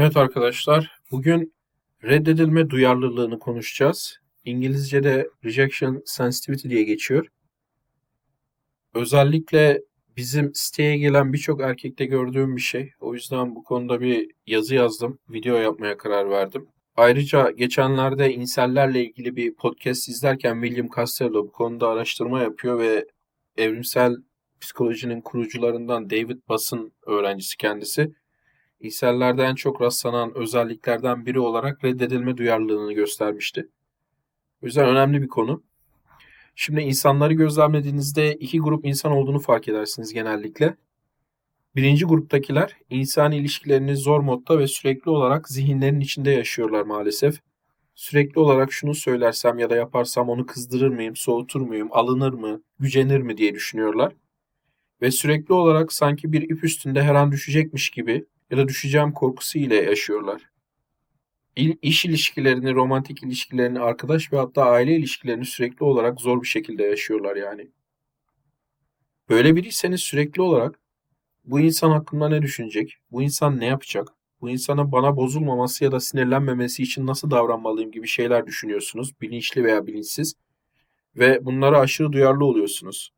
Evet arkadaşlar, bugün reddedilme duyarlılığını konuşacağız. İngilizce'de rejection sensitivity diye geçiyor. Özellikle bizim siteye gelen birçok erkekte gördüğüm bir şey. O yüzden bu konuda bir yazı yazdım, video yapmaya karar verdim. Ayrıca geçenlerde insellerle ilgili bir podcast izlerken William Castello bu konuda araştırma yapıyor ve evrimsel psikolojinin kurucularından David Bass'ın öğrencisi kendisi İnsellerde en çok rastlanan özelliklerden biri olarak reddedilme duyarlılığını göstermişti. O yüzden önemli bir konu. Şimdi insanları gözlemlediğinizde iki grup insan olduğunu fark edersiniz genellikle. Birinci gruptakiler insan ilişkilerini zor modda ve sürekli olarak zihinlerin içinde yaşıyorlar maalesef. Sürekli olarak şunu söylersem ya da yaparsam onu kızdırır mıyım, soğutur muyum, alınır mı, gücenir mi diye düşünüyorlar. Ve sürekli olarak sanki bir ip üstünde her an düşecekmiş gibi ya da düşeceğim korkusu ile yaşıyorlar. İl, iş ilişkilerini, romantik ilişkilerini, arkadaş ve hatta aile ilişkilerini sürekli olarak zor bir şekilde yaşıyorlar yani. Böyle biriyseniz sürekli olarak bu insan hakkında ne düşünecek, bu insan ne yapacak, bu insana bana bozulmaması ya da sinirlenmemesi için nasıl davranmalıyım gibi şeyler düşünüyorsunuz, bilinçli veya bilinçsiz ve bunlara aşırı duyarlı oluyorsunuz.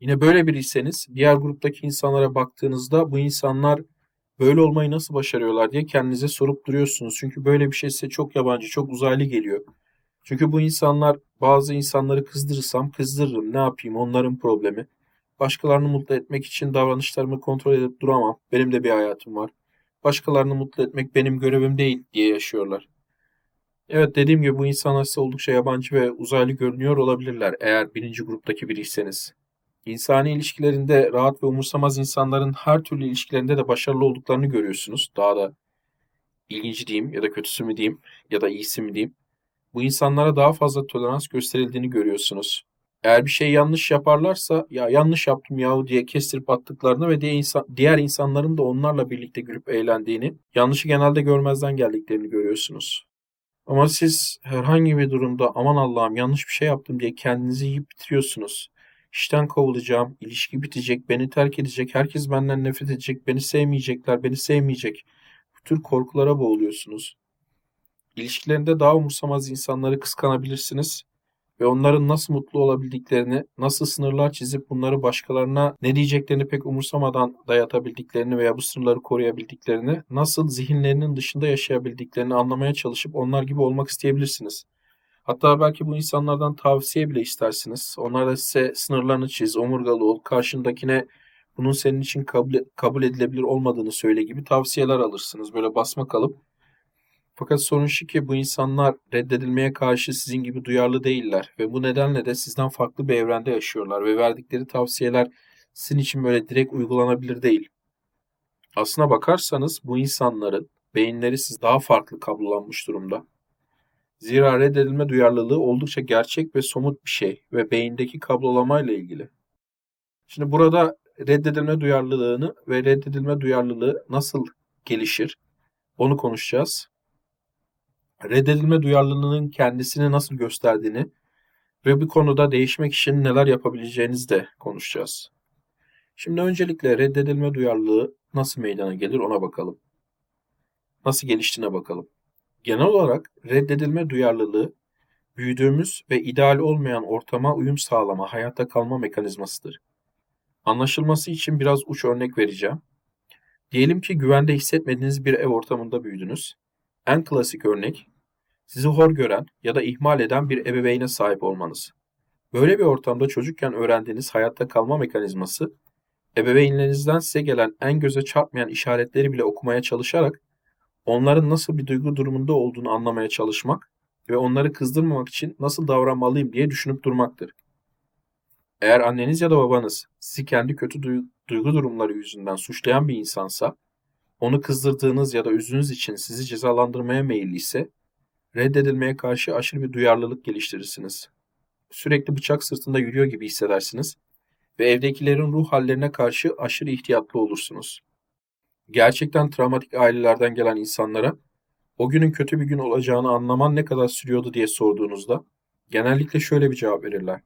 Yine böyle biriyseniz diğer gruptaki insanlara baktığınızda bu insanlar böyle olmayı nasıl başarıyorlar diye kendinize sorup duruyorsunuz. Çünkü böyle bir şey size çok yabancı, çok uzaylı geliyor. Çünkü bu insanlar bazı insanları kızdırırsam kızdırırım. Ne yapayım onların problemi. Başkalarını mutlu etmek için davranışlarımı kontrol edip duramam. Benim de bir hayatım var. Başkalarını mutlu etmek benim görevim değil diye yaşıyorlar. Evet dediğim gibi bu insanlar size oldukça yabancı ve uzaylı görünüyor olabilirler eğer birinci gruptaki biriyseniz. İnsani ilişkilerinde rahat ve umursamaz insanların her türlü ilişkilerinde de başarılı olduklarını görüyorsunuz. Daha da ilginci diyeyim ya da kötüsü mü diyeyim ya da iyisi mi diyeyim. Bu insanlara daha fazla tolerans gösterildiğini görüyorsunuz. Eğer bir şey yanlış yaparlarsa ya yanlış yaptım yahu diye kestirip attıklarını ve diğer, insan, diğer insanların da onlarla birlikte gülüp eğlendiğini, yanlışı genelde görmezden geldiklerini görüyorsunuz. Ama siz herhangi bir durumda aman Allah'ım yanlış bir şey yaptım diye kendinizi yiyip bitiriyorsunuz. İşten kovulacağım, ilişki bitecek, beni terk edecek, herkes benden nefret edecek, beni sevmeyecekler, beni sevmeyecek. Bu tür korkulara boğuluyorsunuz. İlişkilerinde daha umursamaz insanları kıskanabilirsiniz ve onların nasıl mutlu olabildiklerini, nasıl sınırlar çizip bunları başkalarına ne diyeceklerini pek umursamadan dayatabildiklerini veya bu sınırları koruyabildiklerini, nasıl zihinlerinin dışında yaşayabildiklerini anlamaya çalışıp onlar gibi olmak isteyebilirsiniz. Hatta belki bu insanlardan tavsiye bile istersiniz. Onlar da size sınırlarını çiz, omurgalı ol, karşındakine bunun senin için kabul, kabul edilebilir olmadığını söyle gibi tavsiyeler alırsınız. Böyle basma kalıp. Fakat sorun şu ki bu insanlar reddedilmeye karşı sizin gibi duyarlı değiller ve bu nedenle de sizden farklı bir evrende yaşıyorlar ve verdikleri tavsiyeler sizin için böyle direkt uygulanabilir değil. Aslına bakarsanız bu insanların beyinleri siz daha farklı kablolanmış durumda. Zira reddedilme duyarlılığı oldukça gerçek ve somut bir şey ve beyindeki kablolamayla ilgili. Şimdi burada reddedilme duyarlılığını ve reddedilme duyarlılığı nasıl gelişir onu konuşacağız. Reddedilme duyarlılığının kendisini nasıl gösterdiğini ve bu konuda değişmek için neler yapabileceğinizi de konuşacağız. Şimdi öncelikle reddedilme duyarlılığı nasıl meydana gelir ona bakalım. Nasıl geliştiğine bakalım. Genel olarak reddedilme duyarlılığı, büyüdüğümüz ve ideal olmayan ortama uyum sağlama, hayatta kalma mekanizmasıdır. Anlaşılması için biraz uç örnek vereceğim. Diyelim ki güvende hissetmediğiniz bir ev ortamında büyüdünüz. En klasik örnek, sizi hor gören ya da ihmal eden bir ebeveyne sahip olmanız. Böyle bir ortamda çocukken öğrendiğiniz hayatta kalma mekanizması, ebeveynlerinizden size gelen en göze çarpmayan işaretleri bile okumaya çalışarak onların nasıl bir duygu durumunda olduğunu anlamaya çalışmak ve onları kızdırmamak için nasıl davranmalıyım diye düşünüp durmaktır. Eğer anneniz ya da babanız sizi kendi kötü duygu durumları yüzünden suçlayan bir insansa, onu kızdırdığınız ya da üzdüğünüz için sizi cezalandırmaya meyilli ise, reddedilmeye karşı aşırı bir duyarlılık geliştirirsiniz. Sürekli bıçak sırtında yürüyor gibi hissedersiniz ve evdekilerin ruh hallerine karşı aşırı ihtiyatlı olursunuz gerçekten travmatik ailelerden gelen insanlara o günün kötü bir gün olacağını anlaman ne kadar sürüyordu diye sorduğunuzda genellikle şöyle bir cevap verirler.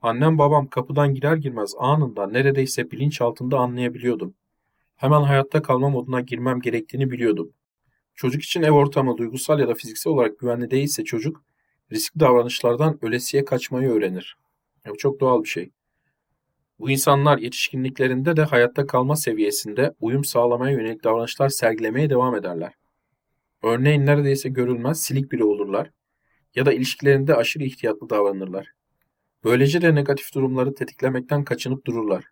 Annem babam kapıdan girer girmez anında neredeyse bilinç altında anlayabiliyordum. Hemen hayatta kalma moduna girmem gerektiğini biliyordum. Çocuk için ev ortamı duygusal ya da fiziksel olarak güvenli değilse çocuk riskli davranışlardan ölesiye kaçmayı öğrenir. Bu çok doğal bir şey. Bu insanlar yetişkinliklerinde de hayatta kalma seviyesinde uyum sağlamaya yönelik davranışlar sergilemeye devam ederler. Örneğin neredeyse görülmez silik biri olurlar ya da ilişkilerinde aşırı ihtiyatlı davranırlar. Böylece de negatif durumları tetiklemekten kaçınıp dururlar.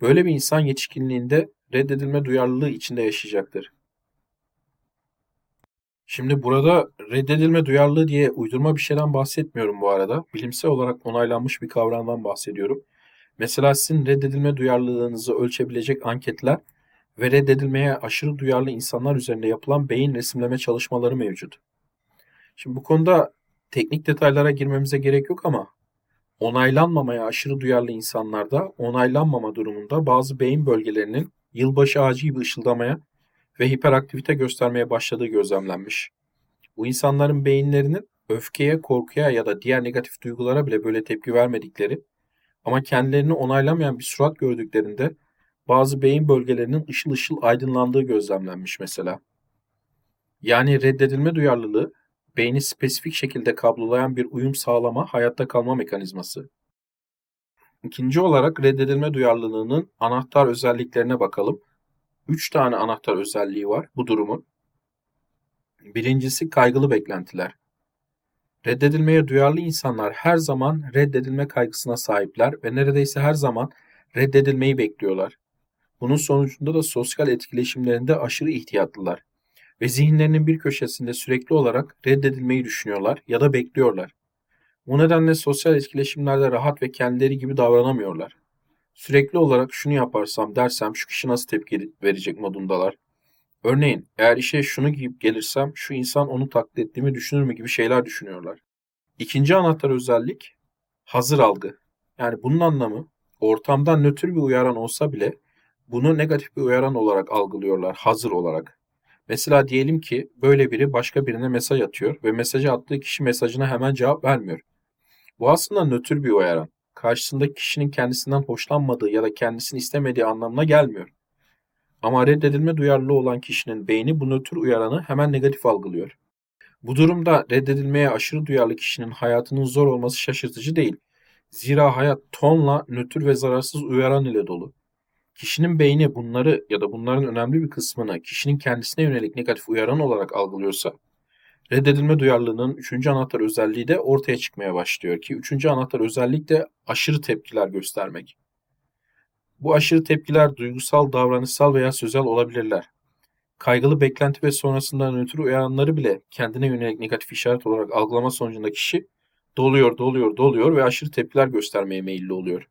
Böyle bir insan yetişkinliğinde reddedilme duyarlılığı içinde yaşayacaktır. Şimdi burada reddedilme duyarlılığı diye uydurma bir şeyden bahsetmiyorum bu arada. Bilimsel olarak onaylanmış bir kavramdan bahsediyorum. Mesela sizin reddedilme duyarlılığınızı ölçebilecek anketler ve reddedilmeye aşırı duyarlı insanlar üzerinde yapılan beyin resimleme çalışmaları mevcut. Şimdi bu konuda teknik detaylara girmemize gerek yok ama onaylanmamaya aşırı duyarlı insanlarda onaylanmama durumunda bazı beyin bölgelerinin yılbaşı ağacı gibi ışıldamaya ve hiperaktivite göstermeye başladığı gözlemlenmiş. Bu insanların beyinlerinin öfkeye, korkuya ya da diğer negatif duygulara bile böyle tepki vermedikleri ama kendilerini onaylamayan bir surat gördüklerinde bazı beyin bölgelerinin ışıl ışıl aydınlandığı gözlemlenmiş mesela. Yani reddedilme duyarlılığı beyni spesifik şekilde kablolayan bir uyum sağlama, hayatta kalma mekanizması. İkinci olarak reddedilme duyarlılığının anahtar özelliklerine bakalım. Üç tane anahtar özelliği var bu durumun. Birincisi kaygılı beklentiler. Reddedilmeye duyarlı insanlar her zaman reddedilme kaygısına sahipler ve neredeyse her zaman reddedilmeyi bekliyorlar. Bunun sonucunda da sosyal etkileşimlerinde aşırı ihtiyatlılar ve zihinlerinin bir köşesinde sürekli olarak reddedilmeyi düşünüyorlar ya da bekliyorlar. Bu nedenle sosyal etkileşimlerde rahat ve kendileri gibi davranamıyorlar. Sürekli olarak şunu yaparsam dersem şu kişi nasıl tepki verecek modundalar. Örneğin eğer işe şunu giyip gelirsem şu insan onu taklit ettiğimi düşünür mü gibi şeyler düşünüyorlar. İkinci anahtar özellik hazır algı. Yani bunun anlamı ortamdan nötr bir uyaran olsa bile bunu negatif bir uyaran olarak algılıyorlar hazır olarak. Mesela diyelim ki böyle biri başka birine mesaj atıyor ve mesajı attığı kişi mesajına hemen cevap vermiyor. Bu aslında nötr bir uyaran. Karşısındaki kişinin kendisinden hoşlanmadığı ya da kendisini istemediği anlamına gelmiyor. Ama reddedilme duyarlılığı olan kişinin beyni bu nötr uyaranı hemen negatif algılıyor. Bu durumda reddedilmeye aşırı duyarlı kişinin hayatının zor olması şaşırtıcı değil. Zira hayat tonla nötr ve zararsız uyaran ile dolu. Kişinin beyni bunları ya da bunların önemli bir kısmını kişinin kendisine yönelik negatif uyaran olarak algılıyorsa, reddedilme duyarlılığının üçüncü anahtar özelliği de ortaya çıkmaya başlıyor ki üçüncü anahtar özellik de aşırı tepkiler göstermek. Bu aşırı tepkiler duygusal, davranışsal veya sözel olabilirler. Kaygılı beklenti ve sonrasında nötr uyaranları bile kendine yönelik negatif işaret olarak algılama sonucunda kişi doluyor, doluyor, doluyor ve aşırı tepkiler göstermeye meyilli oluyor.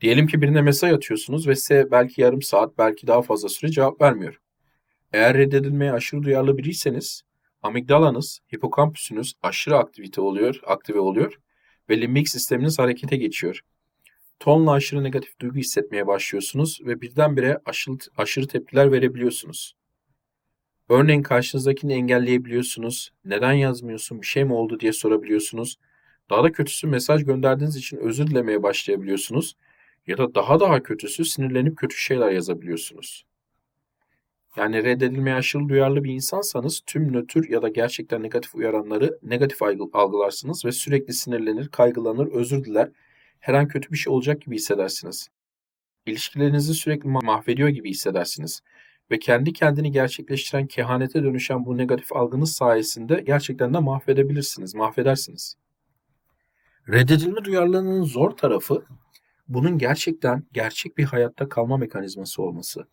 Diyelim ki birine mesaj atıyorsunuz ve size belki yarım saat, belki daha fazla süre cevap vermiyor. Eğer reddedilmeye aşırı duyarlı biriyseniz, amigdalanız, hipokampüsünüz aşırı aktivite oluyor, aktive oluyor ve limbik sisteminiz harekete geçiyor. Tonla aşırı negatif duygu hissetmeye başlıyorsunuz ve birdenbire aşırı, aşırı tepkiler verebiliyorsunuz. Örneğin karşınızdakini engelleyebiliyorsunuz, neden yazmıyorsun, bir şey mi oldu diye sorabiliyorsunuz. Daha da kötüsü mesaj gönderdiğiniz için özür dilemeye başlayabiliyorsunuz ya da daha daha kötüsü sinirlenip kötü şeyler yazabiliyorsunuz. Yani reddedilmeye aşırı duyarlı bir insansanız tüm nötr ya da gerçekten negatif uyaranları negatif algılarsınız ve sürekli sinirlenir, kaygılanır, özür diler, her an kötü bir şey olacak gibi hissedersiniz. İlişkilerinizi sürekli mahvediyor gibi hissedersiniz. Ve kendi kendini gerçekleştiren kehanete dönüşen bu negatif algınız sayesinde gerçekten de mahvedebilirsiniz, mahvedersiniz. Reddedilme duyarlılığının zor tarafı bunun gerçekten gerçek bir hayatta kalma mekanizması olması.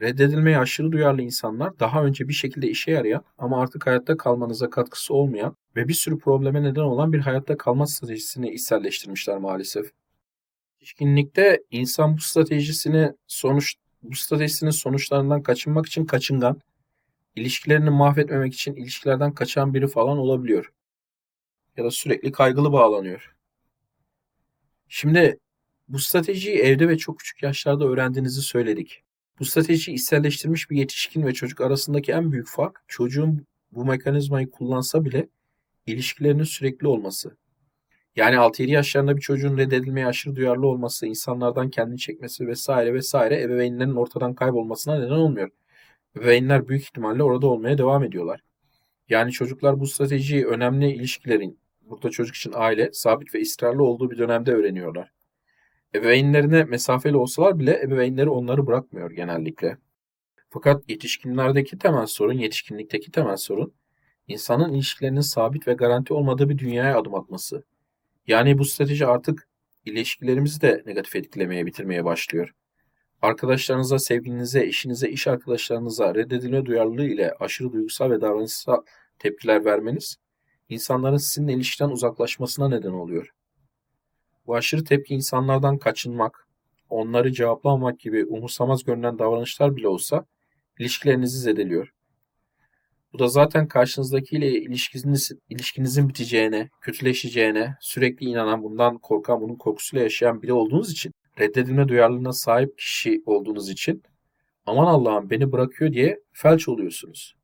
Reddedilmeye aşırı duyarlı insanlar daha önce bir şekilde işe yarayan ama artık hayatta kalmanıza katkısı olmayan ve bir sürü probleme neden olan bir hayatta kalma stratejisini içselleştirmişler maalesef. Yetişkinlikte insan bu stratejisini sonuç bu stratejisinin sonuçlarından kaçınmak için kaçıngan, ilişkilerini mahvetmemek için ilişkilerden kaçan biri falan olabiliyor. Ya da sürekli kaygılı bağlanıyor. Şimdi bu stratejiyi evde ve çok küçük yaşlarda öğrendiğinizi söyledik. Bu stratejiyi içselleştirmiş bir yetişkin ve çocuk arasındaki en büyük fark çocuğun bu mekanizmayı kullansa bile ilişkilerinin sürekli olması. Yani 6-7 yaşlarında bir çocuğun reddedilmeye aşırı duyarlı olması, insanlardan kendini çekmesi vesaire vesaire ebeveynlerin ortadan kaybolmasına neden olmuyor. Ebeveynler büyük ihtimalle orada olmaya devam ediyorlar. Yani çocuklar bu stratejiyi önemli ilişkilerin, burada çocuk için aile, sabit ve ısrarlı olduğu bir dönemde öğreniyorlar. Ebeveynlerine mesafeli olsalar bile ebeveynleri onları bırakmıyor genellikle. Fakat yetişkinlerdeki temel sorun, yetişkinlikteki temel sorun, insanın ilişkilerinin sabit ve garanti olmadığı bir dünyaya adım atması. Yani bu strateji artık ilişkilerimizi de negatif etkilemeye, bitirmeye başlıyor. Arkadaşlarınıza, sevgilinize, eşinize, iş arkadaşlarınıza reddedilme duyarlılığı ile aşırı duygusal ve davranışsal tepkiler vermeniz, insanların sizinle ilişkiden uzaklaşmasına neden oluyor. Bu aşırı tepki insanlardan kaçınmak, onları cevaplamamak gibi umursamaz görünen davranışlar bile olsa ilişkilerinizi zedeliyor. Bu da zaten karşınızdakiyle ilişkiniz, ilişkinizin biteceğine, kötüleşeceğine, sürekli inanan, bundan korkan, bunun korkusuyla yaşayan biri olduğunuz için, reddedilme duyarlılığına sahip kişi olduğunuz için aman Allah'ım beni bırakıyor diye felç oluyorsunuz.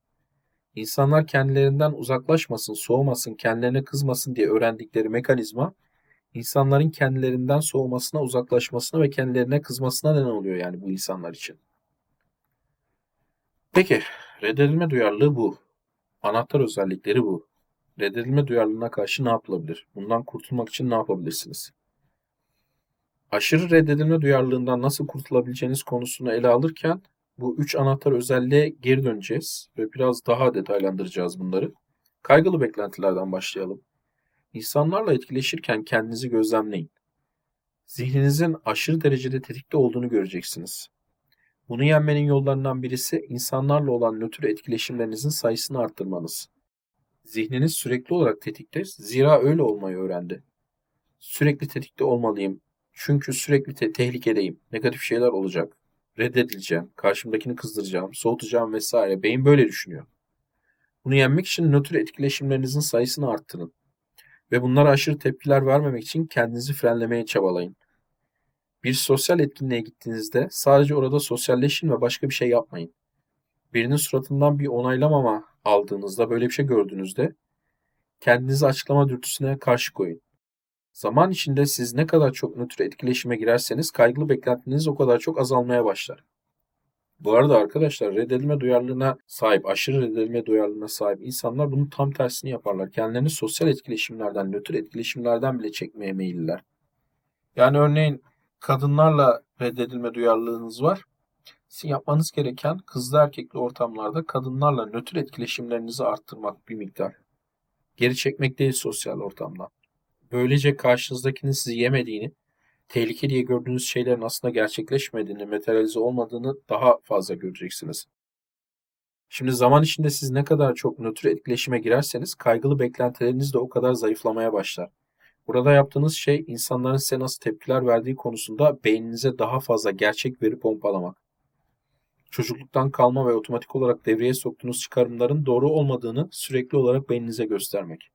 İnsanlar kendilerinden uzaklaşmasın, soğumasın, kendilerine kızmasın diye öğrendikleri mekanizma insanların kendilerinden soğumasına, uzaklaşmasına ve kendilerine kızmasına neden oluyor yani bu insanlar için. Peki, reddedilme duyarlılığı bu. Anahtar özellikleri bu. Reddedilme duyarlılığına karşı ne yapılabilir? Bundan kurtulmak için ne yapabilirsiniz? Aşırı reddedilme duyarlılığından nasıl kurtulabileceğiniz konusunu ele alırken bu üç anahtar özelliğe geri döneceğiz ve biraz daha detaylandıracağız bunları. Kaygılı beklentilerden başlayalım. İnsanlarla etkileşirken kendinizi gözlemleyin. Zihninizin aşırı derecede tetikte olduğunu göreceksiniz. Bunu yenmenin yollarından birisi insanlarla olan nötr etkileşimlerinizin sayısını arttırmanız. Zihniniz sürekli olarak tetikte, zira öyle olmayı öğrendi. Sürekli tetikte olmalıyım, çünkü sürekli te- tehlikedeyim, negatif şeyler olacak, reddedileceğim, karşımdakini kızdıracağım, soğutacağım vesaire. Beyin böyle düşünüyor. Bunu yenmek için nötr etkileşimlerinizin sayısını arttırın. Ve bunlara aşırı tepkiler vermemek için kendinizi frenlemeye çabalayın. Bir sosyal etkinliğe gittiğinizde sadece orada sosyalleşin ve başka bir şey yapmayın. Birinin suratından bir onaylamama aldığınızda, böyle bir şey gördüğünüzde kendinizi açıklama dürtüsüne karşı koyun. Zaman içinde siz ne kadar çok nötr etkileşime girerseniz kaygılı beklentiniz o kadar çok azalmaya başlar. Bu arada arkadaşlar reddedilme duyarlılığına sahip, aşırı reddedilme duyarlılığına sahip insanlar bunun tam tersini yaparlar. Kendilerini sosyal etkileşimlerden, nötr etkileşimlerden bile çekmeye meyilliler. Yani örneğin kadınlarla reddedilme duyarlılığınız var. Sizin yapmanız gereken kızlı erkekli ortamlarda kadınlarla nötr etkileşimlerinizi arttırmak bir miktar. Geri çekmek değil sosyal ortamdan. Böylece karşınızdakinin sizi yemediğini, tehlike diye gördüğünüz şeylerin aslında gerçekleşmediğini, materialize olmadığını daha fazla göreceksiniz. Şimdi zaman içinde siz ne kadar çok nötr etkileşime girerseniz kaygılı beklentileriniz de o kadar zayıflamaya başlar. Burada yaptığınız şey insanların size nasıl tepkiler verdiği konusunda beyninize daha fazla gerçek veri pompalamak. Çocukluktan kalma ve otomatik olarak devreye soktuğunuz çıkarımların doğru olmadığını sürekli olarak beyninize göstermek.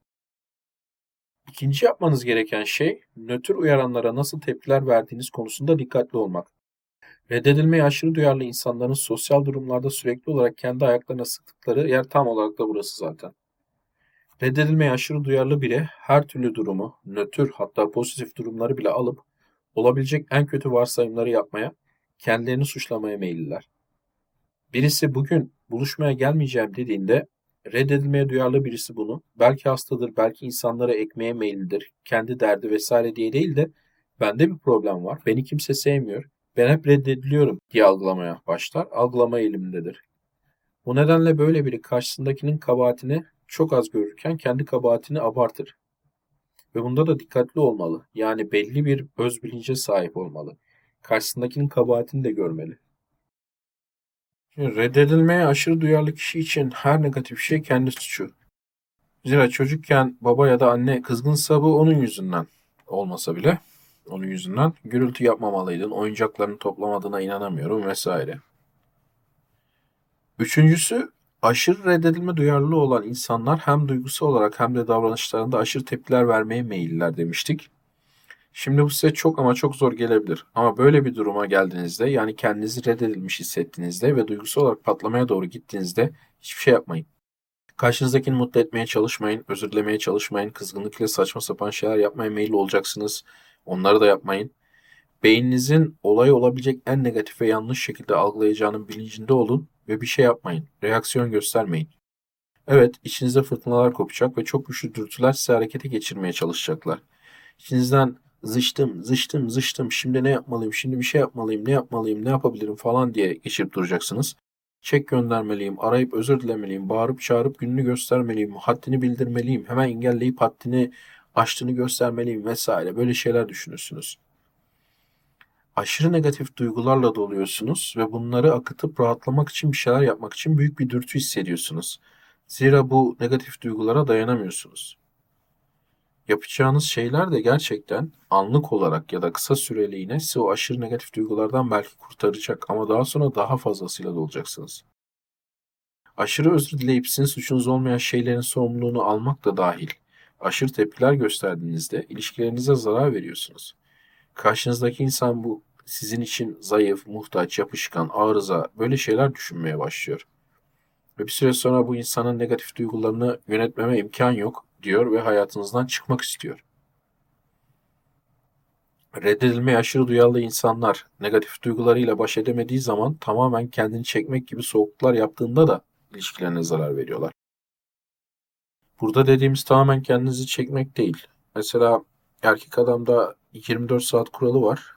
İkinci yapmanız gereken şey nötr uyaranlara nasıl tepkiler verdiğiniz konusunda dikkatli olmak. Reddedilmeye aşırı duyarlı insanların sosyal durumlarda sürekli olarak kendi ayaklarına sıktıkları yer tam olarak da burası zaten. Reddedilmeye aşırı duyarlı biri her türlü durumu, nötr hatta pozitif durumları bile alıp olabilecek en kötü varsayımları yapmaya, kendilerini suçlamaya meyilliler. Birisi bugün buluşmaya gelmeyeceğim dediğinde reddedilmeye duyarlı birisi bunu belki hastadır, belki insanlara ekmeğe meyillidir, kendi derdi vesaire diye değil de bende bir problem var, beni kimse sevmiyor, ben hep reddediliyorum diye algılamaya başlar. Algılama eğilimindedir. Bu nedenle böyle biri karşısındakinin kabahatini çok az görürken kendi kabahatini abartır. Ve bunda da dikkatli olmalı. Yani belli bir öz bilince sahip olmalı. Karşısındakinin kabahatini de görmeli. Reddedilmeye aşırı duyarlı kişi için her negatif şey kendi suçu. Zira çocukken baba ya da anne kızgınsa bu onun yüzünden olmasa bile onun yüzünden gürültü yapmamalıydın, oyuncaklarını toplamadığına inanamıyorum vesaire. Üçüncüsü aşırı reddedilme duyarlılığı olan insanlar hem duygusal olarak hem de davranışlarında aşırı tepkiler vermeye meyilliler demiştik. Şimdi bu size çok ama çok zor gelebilir. Ama böyle bir duruma geldiğinizde yani kendinizi reddedilmiş hissettiğinizde ve duygusal olarak patlamaya doğru gittiğinizde hiçbir şey yapmayın. Karşınızdakini mutlu etmeye çalışmayın, özür dilemeye çalışmayın, kızgınlık ile saçma sapan şeyler yapmaya meyilli olacaksınız. Onları da yapmayın. Beyninizin olay olabilecek en negatif ve yanlış şekilde algılayacağının bilincinde olun ve bir şey yapmayın. Reaksiyon göstermeyin. Evet, içinizde fırtınalar kopacak ve çok güçlü dürtüler sizi harekete geçirmeye çalışacaklar. İçinizden zıştım, zıştım, zıştım, şimdi ne yapmalıyım, şimdi bir şey yapmalıyım, ne yapmalıyım, ne yapabilirim falan diye geçirip duracaksınız. Çek göndermeliyim, arayıp özür dilemeliyim, bağırıp çağırıp gününü göstermeliyim, haddini bildirmeliyim, hemen engelleyip haddini aştığını göstermeliyim vesaire. Böyle şeyler düşünürsünüz. Aşırı negatif duygularla doluyorsunuz ve bunları akıtıp rahatlamak için bir şeyler yapmak için büyük bir dürtü hissediyorsunuz. Zira bu negatif duygulara dayanamıyorsunuz. Yapacağınız şeyler de gerçekten anlık olarak ya da kısa süreliğine sizi o aşırı negatif duygulardan belki kurtaracak ama daha sonra daha fazlasıyla dolacaksınız. Aşırı özür dileyip sizin suçunuz olmayan şeylerin sorumluluğunu almak da dahil. Aşırı tepkiler gösterdiğinizde ilişkilerinize zarar veriyorsunuz. Karşınızdaki insan bu sizin için zayıf, muhtaç, yapışkan, arıza böyle şeyler düşünmeye başlıyor. Ve bir süre sonra bu insanın negatif duygularını yönetmeme imkan yok diyor ve hayatınızdan çıkmak istiyor. Reddedilmeye aşırı duyarlı insanlar negatif duygularıyla baş edemediği zaman tamamen kendini çekmek gibi soğukluklar yaptığında da ilişkilerine zarar veriyorlar. Burada dediğimiz tamamen kendinizi çekmek değil. Mesela erkek adamda 24 saat kuralı var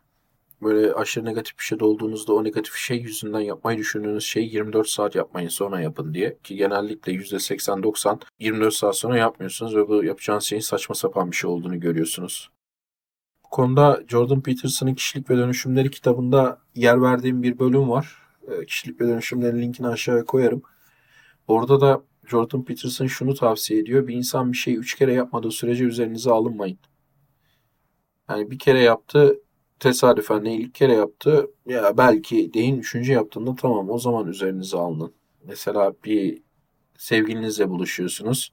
böyle aşırı negatif bir şeyde olduğunuzda o negatif şey yüzünden yapmayı düşündüğünüz şeyi 24 saat yapmayın sonra yapın diye. Ki genellikle %80-90 24 saat sonra yapmıyorsunuz ve bu yapacağınız şeyin saçma sapan bir şey olduğunu görüyorsunuz. Bu konuda Jordan Peterson'ın Kişilik ve Dönüşümleri kitabında yer verdiğim bir bölüm var. Ee, kişilik ve Dönüşümlerin linkini aşağıya koyarım. Orada da Jordan Peterson şunu tavsiye ediyor. Bir insan bir şeyi üç kere yapmadığı sürece üzerinize alınmayın. Yani bir kere yaptı, tesadüfen ne ilk kere yaptı ya belki deyin üçüncü yaptığında tamam o zaman üzerinize alın. Mesela bir sevgilinizle buluşuyorsunuz.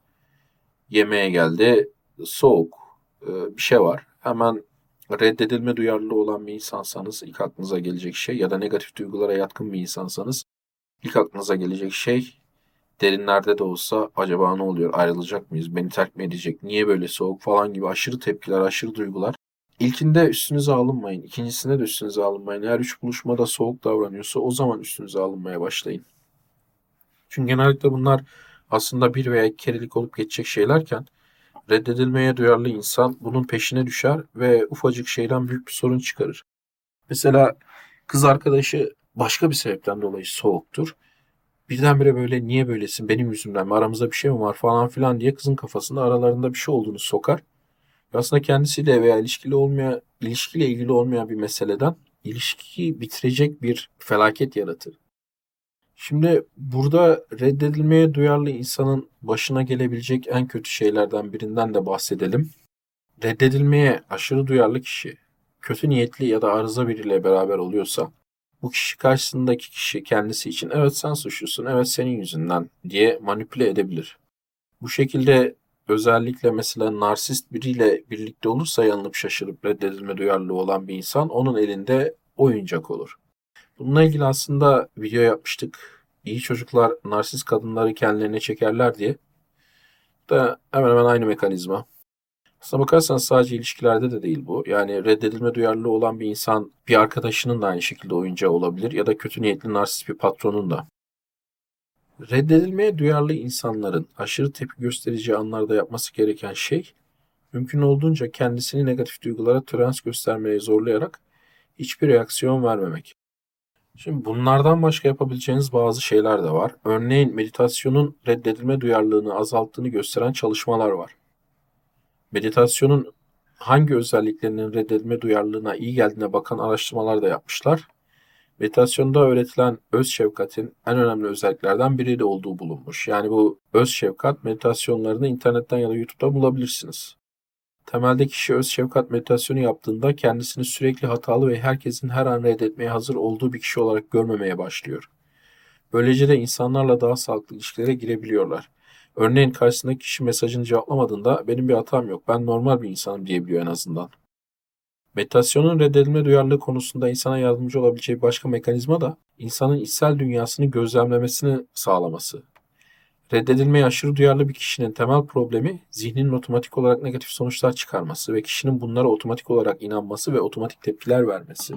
Yemeğe geldi. Soğuk e, bir şey var. Hemen reddedilme duyarlılığı olan bir insansanız ilk aklınıza gelecek şey ya da negatif duygulara yatkın bir insansanız ilk aklınıza gelecek şey derinlerde de olsa acaba ne oluyor ayrılacak mıyız beni terk mi edecek niye böyle soğuk falan gibi aşırı tepkiler aşırı duygular İlkinde üstünüze alınmayın. İkincisinde de üstünüze alınmayın. Eğer üç buluşmada soğuk davranıyorsa o zaman üstünüze alınmaya başlayın. Çünkü genellikle bunlar aslında bir veya iki kerelik olup geçecek şeylerken reddedilmeye duyarlı insan bunun peşine düşer ve ufacık şeyden büyük bir sorun çıkarır. Mesela kız arkadaşı başka bir sebepten dolayı soğuktur. Birdenbire böyle niye böylesin benim yüzümden mi aramızda bir şey mi var falan filan diye kızın kafasında aralarında bir şey olduğunu sokar aslında kendisiyle veya ilişkili olmaya, ilişkiyle ilgili olmayan bir meseleden ilişkiyi bitirecek bir felaket yaratır. Şimdi burada reddedilmeye duyarlı insanın başına gelebilecek en kötü şeylerden birinden de bahsedelim. Reddedilmeye aşırı duyarlı kişi kötü niyetli ya da arıza biriyle beraber oluyorsa bu kişi karşısındaki kişi kendisi için evet sen suçlusun, evet senin yüzünden diye manipüle edebilir. Bu şekilde özellikle mesela narsist biriyle birlikte olursa yanılıp şaşırıp reddedilme duyarlılığı olan bir insan onun elinde oyuncak olur. Bununla ilgili aslında video yapmıştık. İyi çocuklar narsist kadınları kendilerine çekerler diye. Da hemen hemen aynı mekanizma. Aslına bakarsanız sadece ilişkilerde de değil bu. Yani reddedilme duyarlılığı olan bir insan bir arkadaşının da aynı şekilde oyuncağı olabilir ya da kötü niyetli narsist bir patronun da. Reddedilmeye duyarlı insanların aşırı tepki göstereceği anlarda yapması gereken şey, mümkün olduğunca kendisini negatif duygulara tolerans göstermeye zorlayarak hiçbir reaksiyon vermemek. Şimdi bunlardan başka yapabileceğiniz bazı şeyler de var. Örneğin meditasyonun reddedilme duyarlılığını azalttığını gösteren çalışmalar var. Meditasyonun hangi özelliklerinin reddedilme duyarlılığına iyi geldiğine bakan araştırmalar da yapmışlar meditasyonda öğretilen öz şefkatin en önemli özelliklerden biri de olduğu bulunmuş. Yani bu öz şefkat meditasyonlarını internetten ya da YouTube'da bulabilirsiniz. Temelde kişi öz şefkat meditasyonu yaptığında kendisini sürekli hatalı ve herkesin her an reddetmeye hazır olduğu bir kişi olarak görmemeye başlıyor. Böylece de insanlarla daha sağlıklı ilişkilere girebiliyorlar. Örneğin karşısındaki kişi mesajını cevaplamadığında benim bir hatam yok, ben normal bir insanım diyebiliyor en azından. Meditasyonun reddedilme duyarlılığı konusunda insana yardımcı olabileceği başka mekanizma da insanın içsel dünyasını gözlemlemesini sağlaması. Reddedilmeye aşırı duyarlı bir kişinin temel problemi zihninin otomatik olarak negatif sonuçlar çıkarması ve kişinin bunlara otomatik olarak inanması ve otomatik tepkiler vermesi.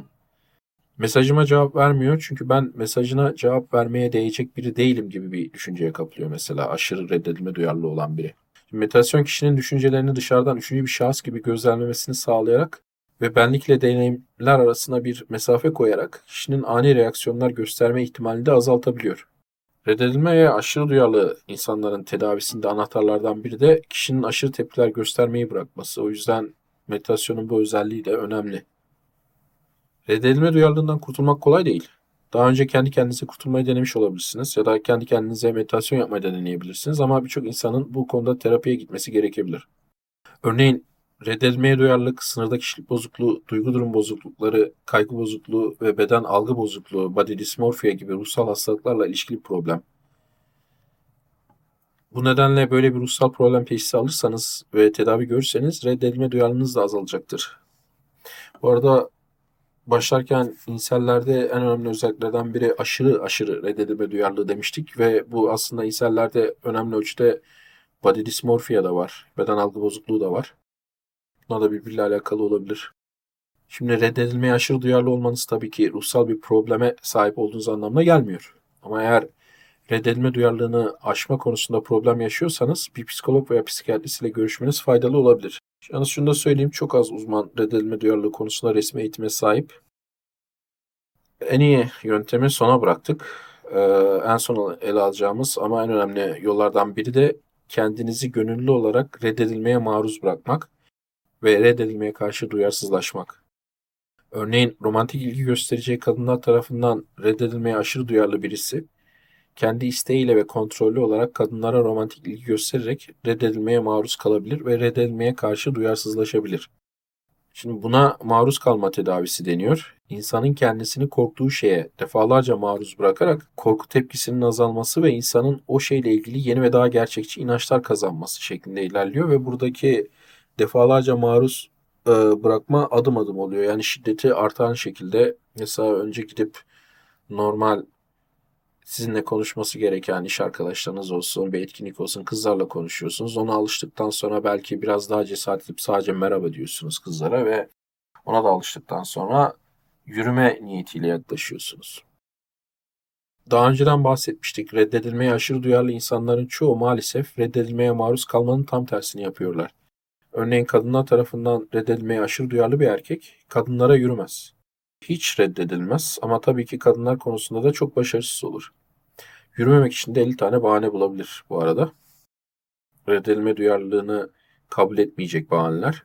Mesajıma cevap vermiyor çünkü ben mesajına cevap vermeye değecek biri değilim gibi bir düşünceye kapılıyor mesela aşırı reddedilme duyarlı olan biri. Meditasyon kişinin düşüncelerini dışarıdan üçüncü bir şahıs gibi gözlemlemesini sağlayarak ve benlikle deneyimler arasına bir mesafe koyarak kişinin ani reaksiyonlar gösterme ihtimalini de azaltabiliyor. Reddedilmeye aşırı duyarlı insanların tedavisinde anahtarlardan biri de kişinin aşırı tepkiler göstermeyi bırakması. O yüzden meditasyonun bu özelliği de önemli. Reddedilme duyarlılığından kurtulmak kolay değil. Daha önce kendi kendinize kurtulmayı denemiş olabilirsiniz ya da kendi kendinize meditasyon yapmayı da deneyebilirsiniz ama birçok insanın bu konuda terapiye gitmesi gerekebilir. Örneğin reddedilmeye duyarlılık, sınırda kişilik bozukluğu, duygu durum bozuklukları, kaygı bozukluğu ve beden algı bozukluğu, body dysmorphia gibi ruhsal hastalıklarla ilişkili problem. Bu nedenle böyle bir ruhsal problem teşhisi alırsanız ve tedavi görürseniz reddedilme duyarlılığınız da azalacaktır. Bu arada başlarken insellerde en önemli özelliklerden biri aşırı aşırı reddedilme duyarlılığı demiştik ve bu aslında insellerde önemli ölçüde body dysmorphia da var, beden algı bozukluğu da var. Buna da birbiriyle alakalı olabilir. Şimdi reddedilmeye aşırı duyarlı olmanız tabii ki ruhsal bir probleme sahip olduğunuz anlamına gelmiyor. Ama eğer reddedilme duyarlılığını aşma konusunda problem yaşıyorsanız bir psikolog veya psikiyatrist ile görüşmeniz faydalı olabilir. Yalnız şunu da söyleyeyim çok az uzman reddedilme duyarlılığı konusunda resmi eğitime sahip. En iyi yöntemi sona bıraktık. Ee, en son ele alacağımız ama en önemli yollardan biri de kendinizi gönüllü olarak reddedilmeye maruz bırakmak ve reddedilmeye karşı duyarsızlaşmak. Örneğin romantik ilgi göstereceği kadınlar tarafından reddedilmeye aşırı duyarlı birisi, kendi isteğiyle ve kontrollü olarak kadınlara romantik ilgi göstererek reddedilmeye maruz kalabilir ve reddedilmeye karşı duyarsızlaşabilir. Şimdi buna maruz kalma tedavisi deniyor. İnsanın kendisini korktuğu şeye defalarca maruz bırakarak korku tepkisinin azalması ve insanın o şeyle ilgili yeni ve daha gerçekçi inançlar kazanması şeklinde ilerliyor ve buradaki defalarca maruz e, bırakma adım adım oluyor. Yani şiddeti artan şekilde mesela önce gidip normal sizinle konuşması gereken iş arkadaşlarınız olsun, bir etkinlik olsun, kızlarla konuşuyorsunuz. Ona alıştıktan sonra belki biraz daha cesaret edip sadece merhaba diyorsunuz kızlara ve ona da alıştıktan sonra yürüme niyetiyle yaklaşıyorsunuz. Daha önceden bahsetmiştik. Reddedilmeye aşırı duyarlı insanların çoğu maalesef reddedilmeye maruz kalmanın tam tersini yapıyorlar. Örneğin kadınlar tarafından reddedilmeye aşırı duyarlı bir erkek kadınlara yürümez. Hiç reddedilmez ama tabii ki kadınlar konusunda da çok başarısız olur. Yürümemek için de 50 tane bahane bulabilir bu arada. Reddedilme duyarlılığını kabul etmeyecek bahaneler.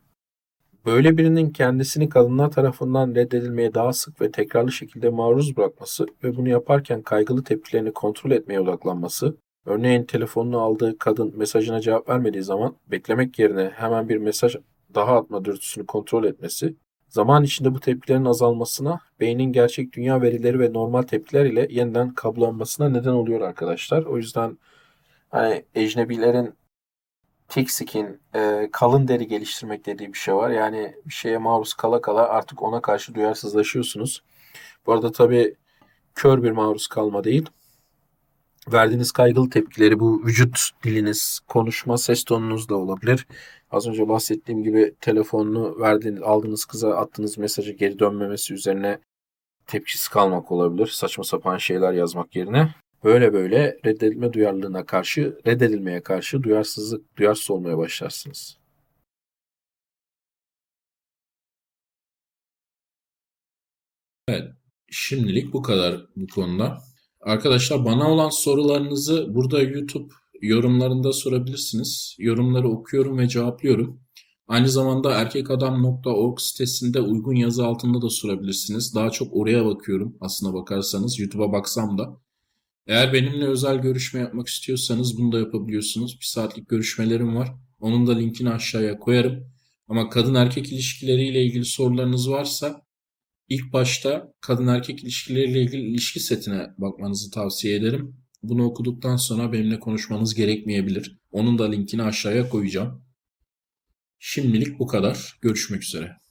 Böyle birinin kendisini kadınlar tarafından reddedilmeye daha sık ve tekrarlı şekilde maruz bırakması ve bunu yaparken kaygılı tepkilerini kontrol etmeye odaklanması, örneğin telefonunu aldığı kadın mesajına cevap vermediği zaman beklemek yerine hemen bir mesaj daha atma dürtüsünü kontrol etmesi, zaman içinde bu tepkilerin azalmasına, beynin gerçek dünya verileri ve normal tepkiler ile yeniden kablolanmasına neden oluyor arkadaşlar. O yüzden hani ecnebilerin thick e, kalın deri geliştirmek dediği bir şey var. Yani bir şeye maruz kala kala artık ona karşı duyarsızlaşıyorsunuz. Bu arada tabii kör bir maruz kalma değil. Verdiğiniz kaygılı tepkileri bu vücut diliniz, konuşma, ses tonunuz da olabilir. Az önce bahsettiğim gibi telefonunu verdiğiniz, aldığınız kıza attığınız mesajı geri dönmemesi üzerine tepkisiz kalmak olabilir. Saçma sapan şeyler yazmak yerine. Böyle böyle reddedilme duyarlılığına karşı, reddedilmeye karşı duyarsızlık, duyarsız olmaya başlarsınız. Evet, şimdilik bu kadar bu konuda. Arkadaşlar bana olan sorularınızı burada YouTube yorumlarında sorabilirsiniz. Yorumları okuyorum ve cevaplıyorum. Aynı zamanda erkekadam.org sitesinde uygun yazı altında da sorabilirsiniz. Daha çok oraya bakıyorum aslına bakarsanız. YouTube'a baksam da. Eğer benimle özel görüşme yapmak istiyorsanız bunu da yapabiliyorsunuz. Bir saatlik görüşmelerim var. Onun da linkini aşağıya koyarım. Ama kadın erkek ilişkileriyle ilgili sorularınız varsa ilk başta kadın erkek ilişkileriyle ilgili ilişki setine bakmanızı tavsiye ederim. Bunu okuduktan sonra benimle konuşmanız gerekmeyebilir. Onun da linkini aşağıya koyacağım. Şimdilik bu kadar. Görüşmek üzere.